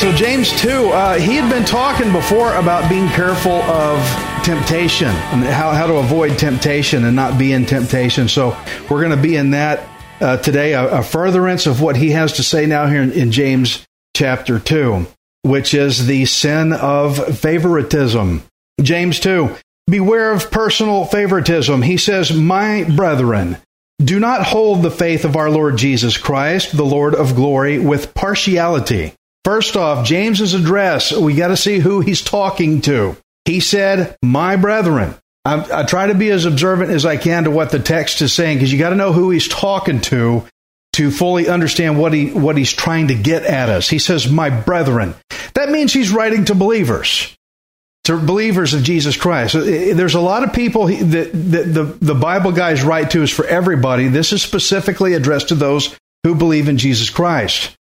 So, James too, uh, he had been talking before about being careful of temptation how, how to avoid temptation and not be in temptation. So, we're going to be in that uh, today, a, a furtherance of what he has to say now here in, in James chapter 2, which is the sin of favoritism. James 2, beware of personal favoritism. He says, My brethren, do not hold the faith of our Lord Jesus Christ, the Lord of glory, with partiality. First off, James's address, we got to see who he's talking to. He said, My brethren. I, I try to be as observant as I can to what the text is saying because you got to know who he's talking to to fully understand what he what he's trying to get at us. He says, "My brethren." That means he's writing to believers, to believers of Jesus Christ. Uh, There's a lot of people that, that the the Bible guys write to is for everybody. This is specifically addressed to those who believe in Jesus Christ.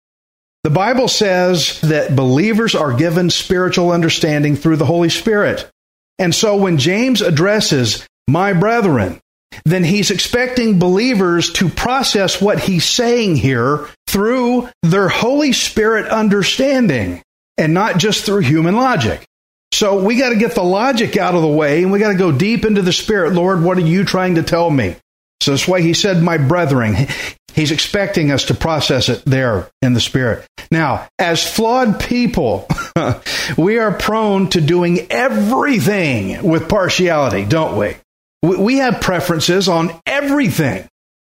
The Bible says that believers are given spiritual understanding through the Holy Spirit. And so when James addresses my brethren, then he's expecting believers to process what he's saying here through their Holy Spirit understanding and not just through human logic. So we got to get the logic out of the way and we got to go deep into the Spirit. Lord, what are you trying to tell me? So that's why he said, my brethren. He's expecting us to process it there in the Spirit. Now, as flawed people, we are prone to doing everything with partiality, don't we? We- have preferences on everything.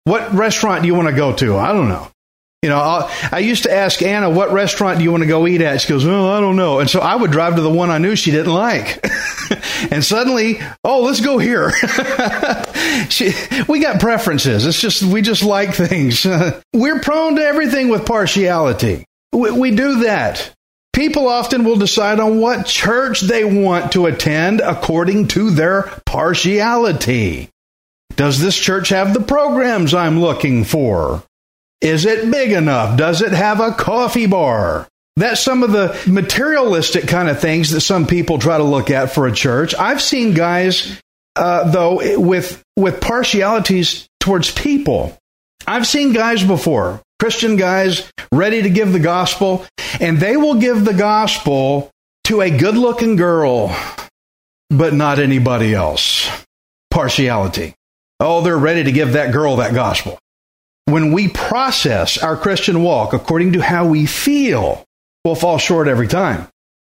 What restaurant do you want to go to? I don't know. You know, I'll, I used to ask Anna, what restaurant do you want to go eat at? She goes, I don't know. And so I would drive to the one I knew she didn't like. and suddenly, oh, let's go here. she, we got preferences. It's just, we just like things. We're prone to everything with partiality. We, we do that. People often will decide on what church they want to attend according to their partiality. Does this church have the programs I'm looking for? Is it big enough? Does it have a coffee bar? That's some of the materialistic kind of things that some people try to look at for a church. I've seen guys, uh, though, with with partialities towards people. I've seen guys before, Christian guys, ready to give the gospel, and they will give the gospel to a good-looking girl, but not anybody else. Partiality. Oh, they're ready to give that girl that gospel when we process our Christian walk according to how we feel, we'll fall short every time.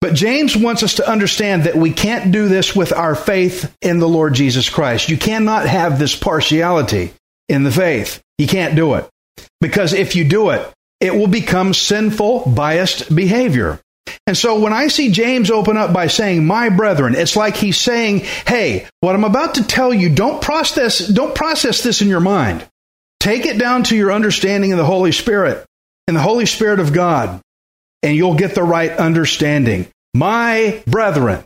But James wants us to understand that we can't do this with our faith in the Lord Jesus Christ. You cannot have this partiality in the faith. You can't do it. Because if you do it, it will become sinful, biased behavior. And so when I see James open up by saying, my brethren, it's like he's saying, hey, what I'm about to tell you, don't process, don't process this in your mind. Take it down to your understanding of the Holy Spirit and the Holy Spirit of God, and you'll get the right understanding. My brethren,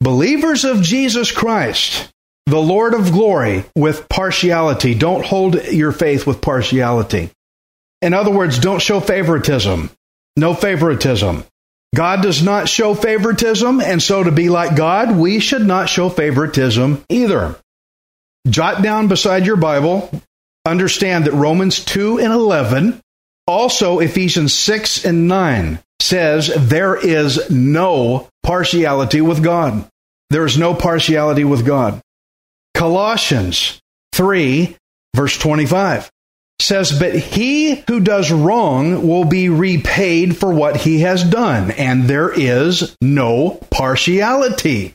believers of Jesus Christ, the Lord of glory, with partiality. Don't hold your faith with partiality. In other words, don't show favoritism. No favoritism. God does not show favoritism, and so to be like God, we should not show favoritism either. Jot down beside your Bible understand that Romans 2 and 11, also Ephesians 6 and 9 says there is no partiality with God. There is no partiality with God. Colossians 3 verse 25 says, But he who does wrong will be repaid for what he has done, and there is no partiality.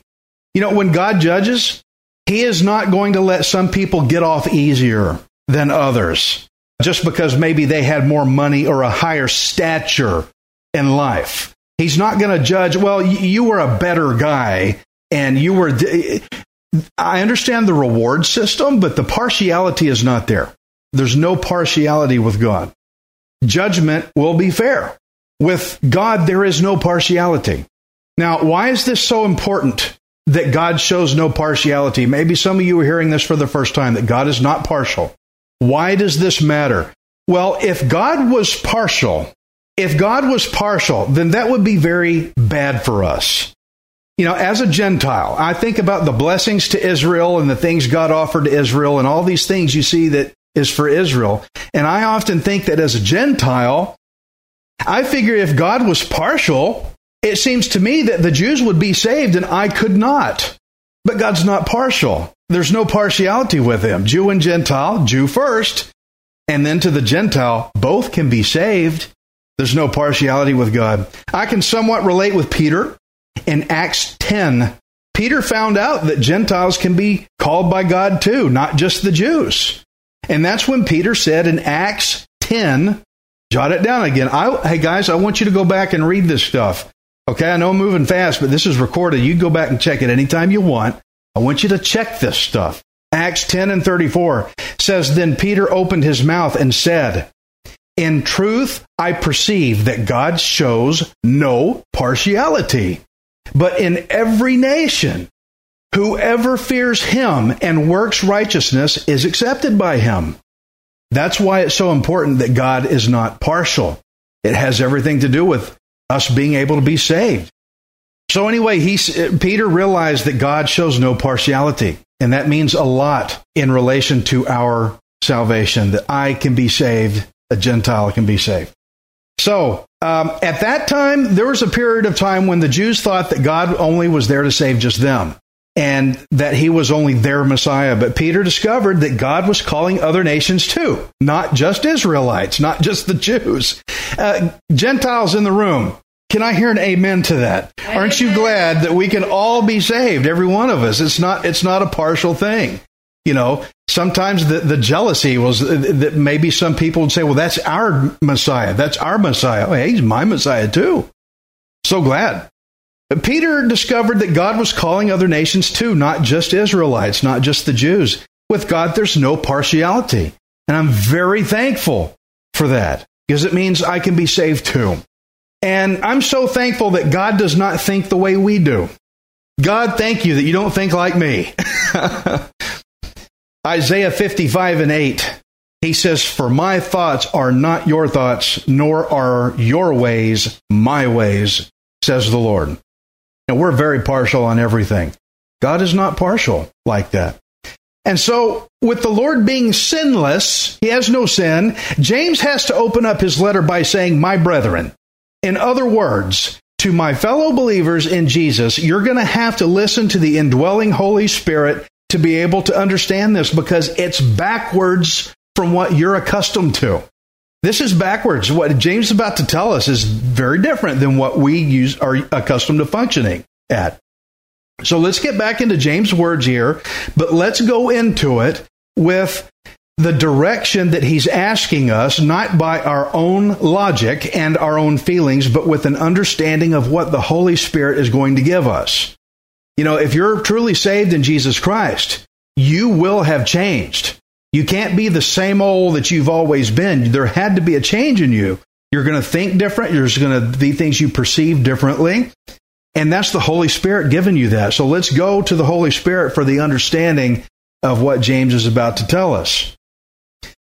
You know, when God judges, he is not going to let some people get off easier. Than others just because maybe they had more money or a higher stature in life. He's not going to judge, well, you were a better guy and you were. I understand the reward system, but the partiality is not there. There's no partiality with God. Judgment will be fair. With God, there is no partiality. Now, why is this so important that God shows no partiality? Maybe some of you are hearing this for the first time that God is not partial. Why does this matter? Well, if God was partial, if God was partial, then that would be very bad for us. You know, as a Gentile, I think about the blessings to Israel and the things God offered to Israel and all these things you see that is for Israel. And I often think that as a Gentile, I figure if God was partial, it seems to me that the Jews would be saved and I could not. But God's not partial. There's no partiality with him. Jew and Gentile, Jew first, and then to the Gentile, both can be saved. There's no partiality with God. I can somewhat relate with Peter in Acts 10. Peter found out that Gentiles can be called by God too, not just the Jews. And that's when Peter said in Acts 10, jot it down again. I, hey guys, I want you to go back and read this stuff. Okay, I know I'm moving fast, but this is recorded. You go back and check it anytime you want. I want you to check this stuff. Acts 10 and 34 says, Then Peter opened his mouth and said, In truth, I perceive that God shows no partiality, but in every nation, whoever fears him and works righteousness is accepted by him. That's why it's so important that God is not partial. It has everything to do with us being able to be saved. So anyway, he, Peter realized that God shows no partiality. And that means a lot in relation to our salvation, that I can be saved, a Gentile can be saved. So, um, at that time, there was a period of time when the Jews thought that God only was there to save just them and that he was only their Messiah. But Peter discovered that God was calling other nations too, not just Israelites, not just the Jews. Uh, Gentiles in the room, can I hear an amen to that? Amen. Aren't you glad that we can all be saved, every one of us? It's not it's not a partial thing. You know, sometimes the, the jealousy was that maybe some people would say, well, that's our Messiah. That's our Messiah. Oh, hey, he's my Messiah too. So glad. Peter discovered that God was calling other nations too, not just Israelites, not just the Jews. With God, there's no partiality. And I'm very thankful for that because it means I can be saved too. And I'm so thankful that God does not think the way we do. God, thank you that you don't think like me. Isaiah 55 and 8, he says, For my thoughts are not your thoughts, nor are your ways my ways, says the Lord. Now, we're very partial on everything. God is not partial like that. And so, with the Lord being sinless, he has no sin, James has to open up his letter by saying, My brethren. In other words, to my fellow believers in Jesus, you're going to have to listen to the indwelling Holy Spirit to be able to understand this because it's backwards from what you're accustomed to. This is backwards. What James is about to tell us is very different than what we use are accustomed to functioning at. So let's get back into James' words here, but let's go into it with the direction that he's asking us, not by our own logic and our own feelings, but with an understanding of what the Holy Spirit is going to give us. You know, if you're truly saved in Jesus Christ, you will have changed. You can't be the same old that you've always been. There had to be a change in you. You're going to think different. There's going to be things you perceive differently. And that's the Holy Spirit giving you that. So let's go to the Holy Spirit for the understanding of what James is about to tell us.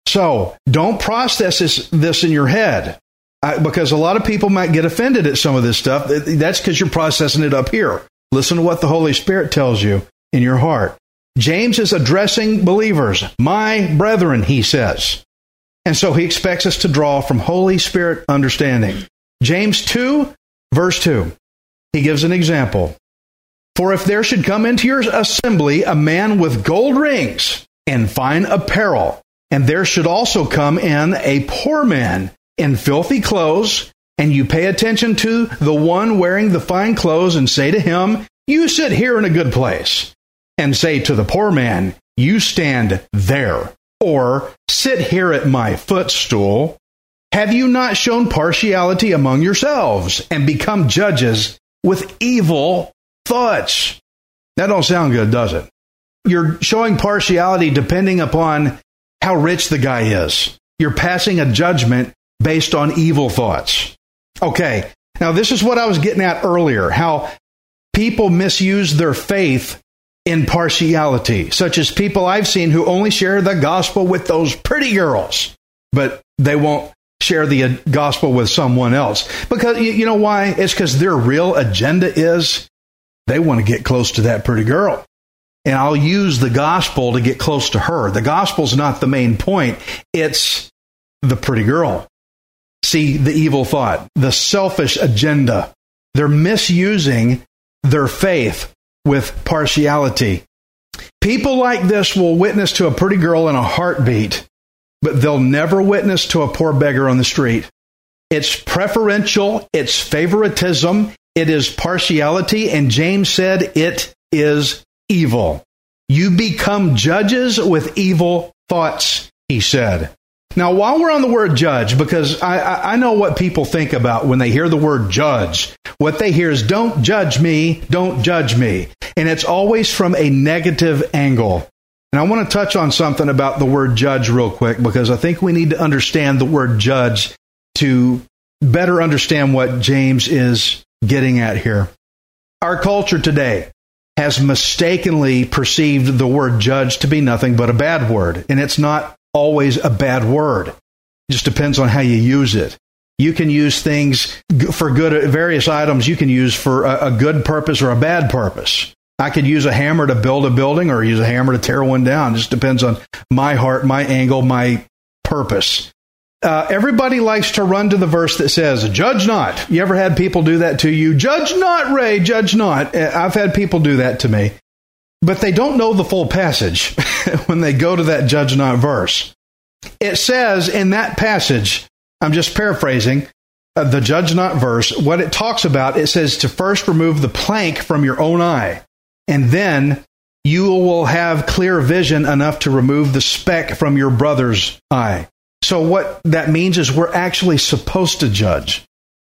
So don't process this, this in your head uh, because a lot of people might get offended at some of this stuff. That's because you're processing it up here. Listen to what the Holy Spirit tells you in your heart. James is addressing believers, my brethren, he says. And so he expects us to draw from Holy Spirit understanding. James 2, verse 2, he gives an example. For if there should come into your assembly a man with gold rings and fine apparel, and there should also come in a poor man in filthy clothes, and you pay attention to the one wearing the fine clothes and say to him, You sit here in a good place. And say to the poor man, You stand there. or sit here at my footstool? Have you not shown partiality among yourselves and become judges with evil thoughts? That don't sound good, does it? You're showing partiality depending upon how rich the guy is. You're passing a judgment based on evil thoughts. Okay. Now, this is what I was getting at earlier how people misuse their faith in partiality, such as people I've seen who only share the gospel with those pretty girls, but they won't share the uh, gospel with someone else. Because you know why? It's because their real agenda is they want to get close to that pretty girl. And I'll use the gospel to get close to her. The gospel's not the main point. It's the pretty girl. See the evil thought, the selfish agenda. They're misusing their faith with partiality. People like this will witness to a pretty girl in a heartbeat, but they'll never witness to a poor beggar on the street. It's preferential, it's favoritism, it is partiality, and James said it is evil. You become judges with evil thoughts, he said. Now, while we're on the word judge, because I, I, know what people think about when they hear the word judge, what they hear is don't judge me, don't judge me. And it's always from a negative angle. And I want to touch on something about the word judge real quick because I think we need to understand the word judge to better understand what James is getting at here. Our culture today has mistakenly perceived the word judge to be nothing but a bad word, and it's not always a bad word. It just depends on how you use it. You can use things for good, various items you can use for a, good purpose or a bad purpose. I could use a hammer to build a building or use a hammer to tear one down. It just depends on my heart, my angle, my purpose. Uh, everybody likes to run to the verse that says, Judge not. You ever had people do that to you? Judge not, Ray, judge not. Uh, I've had people do that to me but they don't know the full passage when they go to that judge not verse. It says in that passage, I'm just paraphrasing uh, the judge not verse, what it talks about, it says to first remove the plank from your own eye, and then you will have clear vision enough to remove the speck from your brother's eye. So, what that means is we're actually supposed to judge.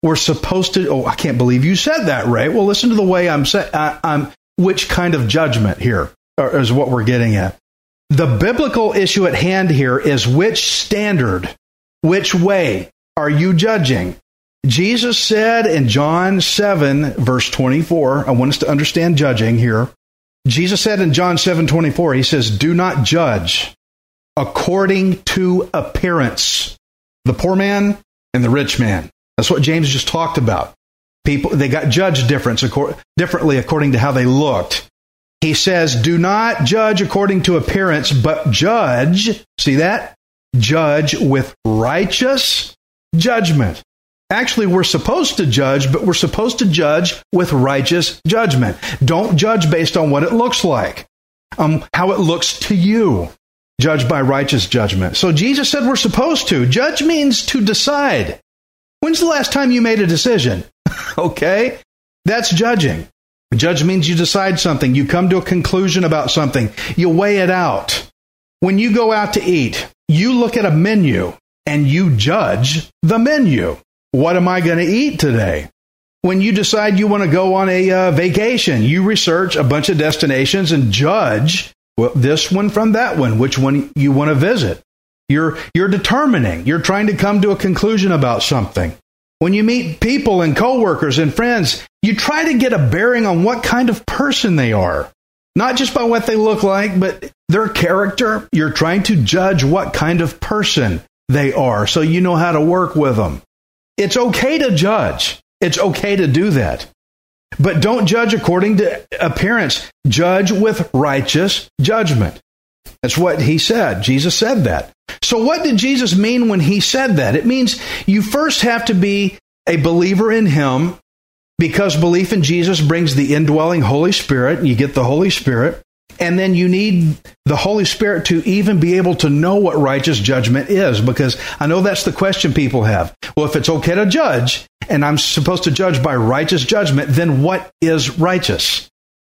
We're supposed to. Oh, I can't believe you said that, Ray. Well, listen to the way I'm saying. I'm which kind of judgment here is what we're getting at. The biblical issue at hand here is which standard, which way are you judging? Jesus said in John 7, verse 24, I want us to understand judging here. Jesus said in John 7, 24, he says, Do not judge according to appearance. The poor man and the rich man. That's what James just talked about. People, they got judged different, differently according to how they looked. He says, do not judge according to appearance, but judge, see that? Judge with righteous judgment. Actually, we're supposed to judge, but we're supposed to judge with righteous judgment. Don't judge based on what it looks like, um, how it looks to you. Judge by righteous judgment. So Jesus said we're supposed to. Judge means to decide. When's the last time you made a decision? okay? That's judging. Judge means you decide something, you come to a conclusion about something, you weigh it out. When you go out to eat, you look at a menu and you judge the menu. What am I going to eat today? When you decide you want to go on a uh, vacation, you research a bunch of destinations and judge well, this one from that one, which one you want to visit. You're, you're determining, you're trying to come to a conclusion about something. When you meet people and coworkers and friends, you try to get a bearing on what kind of person they are. Not just by what they look like, but their character. You're trying to judge what kind of person they are so you know how to work with them. It's okay to judge. It's okay to do that. But don't judge according to appearance. Judge with righteous judgment. That's what he said. Jesus said that. So, what did Jesus mean when he said that? It means you first have to be a believer in him because belief in Jesus brings the indwelling Holy Spirit. You get the Holy Spirit. And then you need the Holy Spirit to even be able to know what righteous judgment is, because I know that's the question people have. Well, if it's okay to judge, and I'm supposed to judge by righteous judgment, then what is righteous?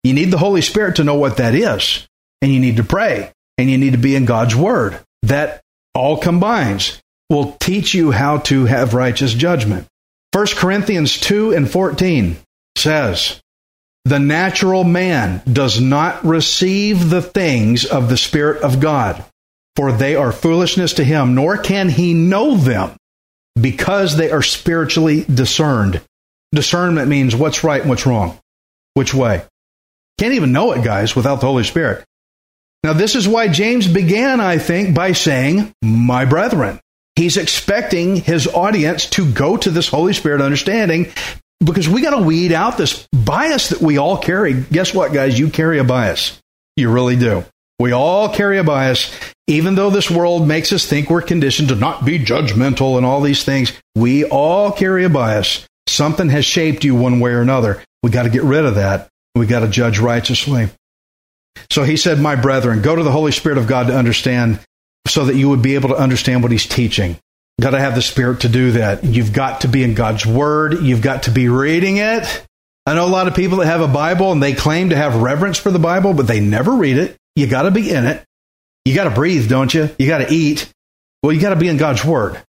You need the Holy Spirit to know what that is, and you need to pray and you need to be in God's Word. that all combines will teach you how to have righteous judgment. 1 Corinthians 2 and 14 says, The natural man does not receive the things of the Spirit of God, for they are foolishness to him, nor can he know them because they are spiritually discerned. Discernment means what's right and what's wrong. Which way? Can't even know it, guys, without the Holy Spirit. Now, this is why James began, I think, by saying, My brethren. He's expecting his audience to go to this Holy Spirit understanding because we got to weed out this bias that we all carry. Guess what, guys? You carry a bias. You really do. We all carry a bias. Even though this world makes us think we're conditioned to not be judgmental and all these things, we all carry a bias. Something has shaped you one way or another. We got to get rid of that. We got to judge righteously. So he said, My brethren, go to the Holy Spirit of God to understand so that you would be able to understand what he's teaching. You've Got to have the Spirit to do that. You've got to be in God's Word. You've got to be reading it. I know a lot of people that have a Bible and they claim to have reverence for the Bible, but they never read it. You got to be in it. You got to breathe, don't you? You got to eat. Well, you got to be in God's Word.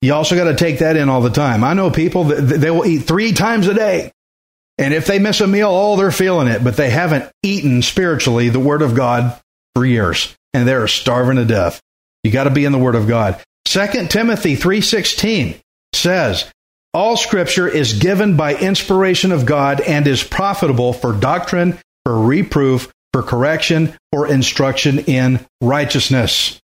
You also got to take that in all the time. I know people that they will eat three times a day. And if they miss a meal, oh, they're feeling it, but they haven't eaten spiritually the Word of God for years, and they're starving to death. You got to be in the Word of God. 2 Timothy 3:16 says, "All scripture is given by inspiration of God and is profitable for doctrine, for reproof, for correction, for instruction in righteousness."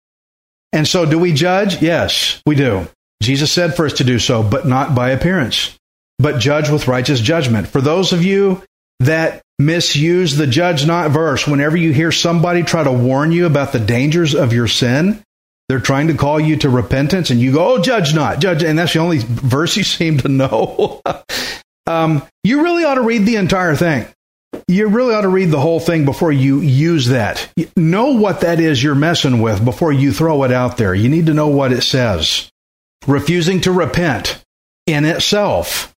And so do we judge? Yes, we do. Jesus said for us to do so, but not by appearance, but judge with righteous judgment. For those of you that misuse the judge not verse, whenever you hear somebody try to warn you about the dangers of your sin, they're trying to call you to repentance, and you go, "Oh, judge not, judge," and that's the only verse you seem to know. um, you really ought to read the entire thing. You really ought to read the whole thing before you use that. Know what that is you're messing with before you throw it out there. You need to know what it says. Refusing to repent in itself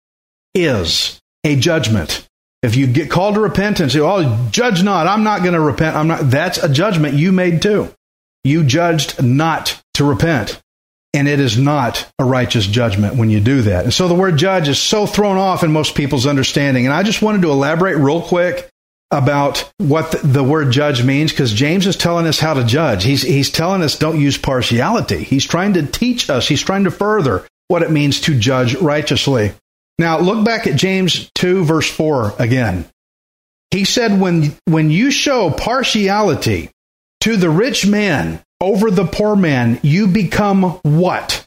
is a judgment. If you get called to repentance, you oh, judge not. I'm not going to repent. I'm not. That's a judgment you made too. You judged not to repent. And it is not a righteous judgment when you do that. And so the word judge is so thrown off in most people's understanding. And I just wanted to elaborate real quick about what the, the word judge means because James is telling us how to judge. He's, he's telling us don't use partiality. He's trying to teach us, he's trying to further what it means to judge righteously. Now, look back at James 2, verse 4 again. He said, when, when you show partiality to the rich man over the poor man, you become what?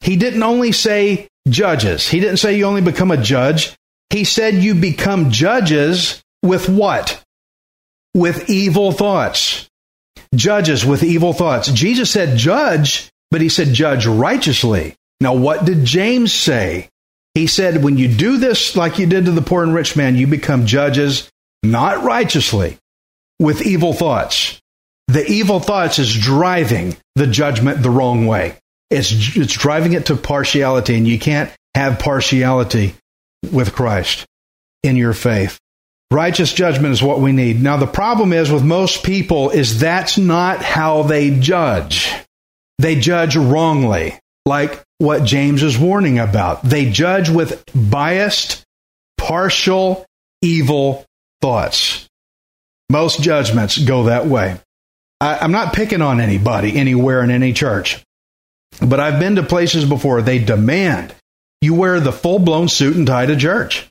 He didn't only say judges. He didn't say you only become a judge. He said you become judges with what? With evil thoughts. Judges with evil thoughts. Jesus said judge, but he said judge righteously. Now, what did James say? He said, when you do this like you did to the poor and rich man, you become judges not righteously with evil thoughts. The evil thoughts is driving the judgment the wrong way. It's, it's driving it to partiality, and you can't have partiality with Christ in your faith. Righteous judgment is what we need. Now, the problem is with most people is that's not how they judge. They judge wrongly, like what James is warning about. They judge with biased, partial, evil thoughts. Most judgments go that way. I, I'm not picking on anybody anywhere in any church, but I've been to places before. They demand you wear the full blown suit and tie to church.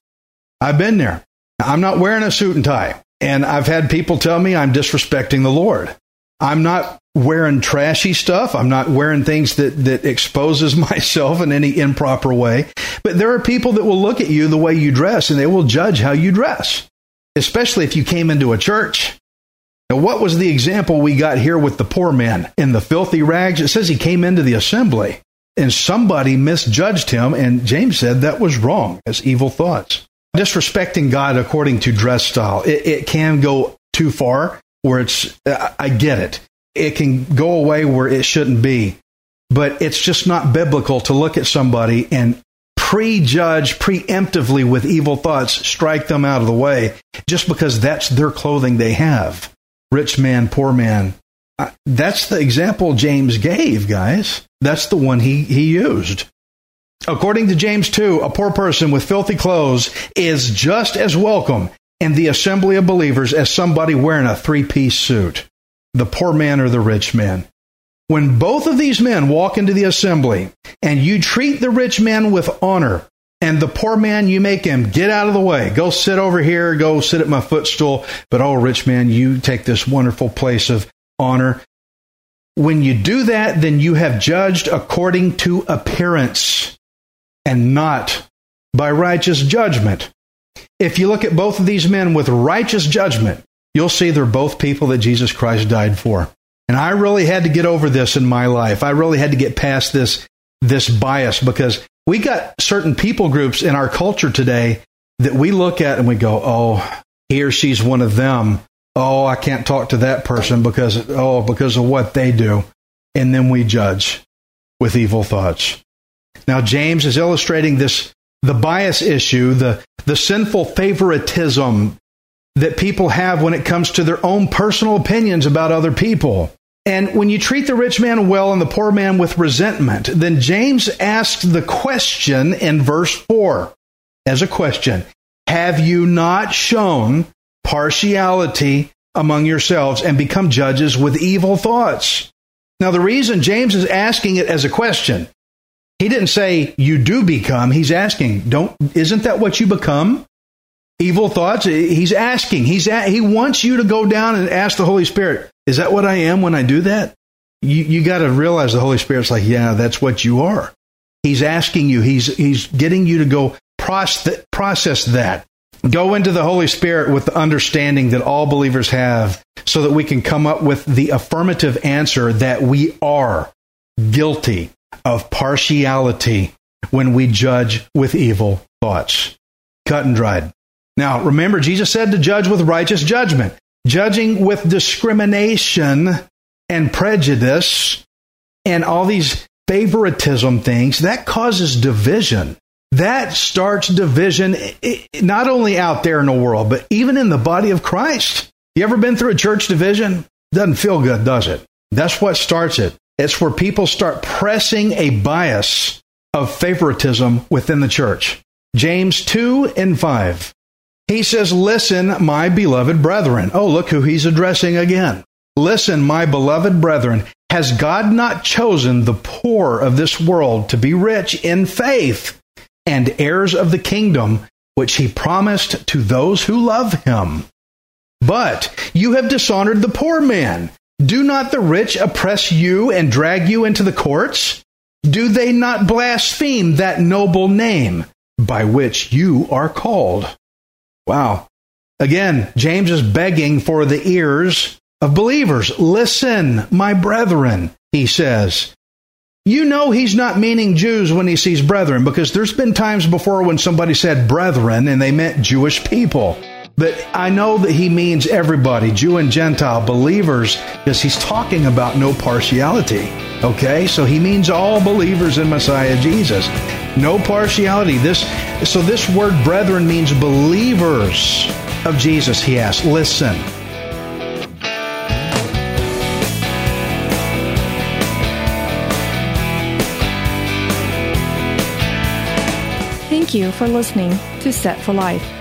I've been there. I'm not wearing a suit and tie. And I've had people tell me I'm disrespecting the Lord. I'm not wearing trashy stuff. I'm not wearing things that, that exposes myself in any improper way. But there are people that will look at you the way you dress and they will judge how you dress, especially if you came into a church now, what was the example we got here with the poor man in the filthy rags? It says he came into the assembly and somebody misjudged him, and James said that was wrong as evil thoughts. Disrespecting God according to dress style, it, it can go too far where it's, I get it. It can go away where it shouldn't be, but it's just not biblical to look at somebody and prejudge preemptively with evil thoughts, strike them out of the way just because that's their clothing they have rich man, poor man. That's the example James gave, guys. That's the one he, he used. According to James 2, a poor person with filthy clothes is just as welcome in the assembly of believers as somebody wearing a three piece suit, the poor man or the rich man. When both of these men walk into the assembly and you treat the rich man with honor, and the poor man, you make him get out of the way. Go sit over here. Go sit at my footstool. But oh, rich man, you take this wonderful place of honor. When you do that, then you have judged according to appearance and not by righteous judgment. If you look at both of these men with righteous judgment, you'll see they're both people that Jesus Christ died for. And I really had to get over this in my life. I really had to get past this this bias because we got certain people groups in our culture today that we look at and we go, "Oh, he or she's one of them." Oh, I can't talk to that person because oh, because of what they do. And then we judge with evil thoughts. Now James is illustrating this the bias issue, the the sinful favoritism that people have when it comes to their own personal opinions about other people. And when you treat the rich man well and the poor man with resentment, then James asks the question in verse 4 as a question Have you not shown partiality among yourselves and become judges with evil thoughts? Now, the reason James is asking it as a question, he didn't say you do become, he's asking, don't, isn't that what you become? Evil thoughts. He's asking. He's a, he wants you to go down and ask the Holy Spirit. Is that what I am when I do that? You you got to realize the Holy Spirit's like, yeah, that's what you are. He's asking you. He's he's getting you to go process process that. Go into the Holy Spirit with the understanding that all believers have, so that we can come up with the affirmative answer that we are guilty of partiality when we judge with evil thoughts. Cut and dried. Now, remember, Jesus said to judge with righteous judgment. Judging with discrimination and prejudice and all these favoritism things, that causes division. That starts division not only out there in the world, but even in the body of Christ. You ever been through a church division? Doesn't feel good, does it? That's what starts it. It's where people start pressing a bias of favoritism within the church. James 2 and 5. He says, Listen, my beloved brethren. Oh, look who he's addressing again. Listen, my beloved brethren. Has God not chosen the poor of this world to be rich in faith and heirs of the kingdom which he promised to those who love him? But you have dishonored the poor man. Do not the rich oppress you and drag you into the courts? Do they not blaspheme that noble name by which you are called? Wow. Again, James is begging for the ears of believers. Listen, my brethren, he says. You know he's not meaning Jews when he sees brethren because there's been times before when somebody said brethren and they meant Jewish people. But I know that he means everybody, Jew and Gentile, believers, because he's talking about no partiality. Okay? So he means all believers in Messiah Jesus. No partiality. This so this word brethren means believers of Jesus, he asks. Listen. Thank you for listening to Set for Life.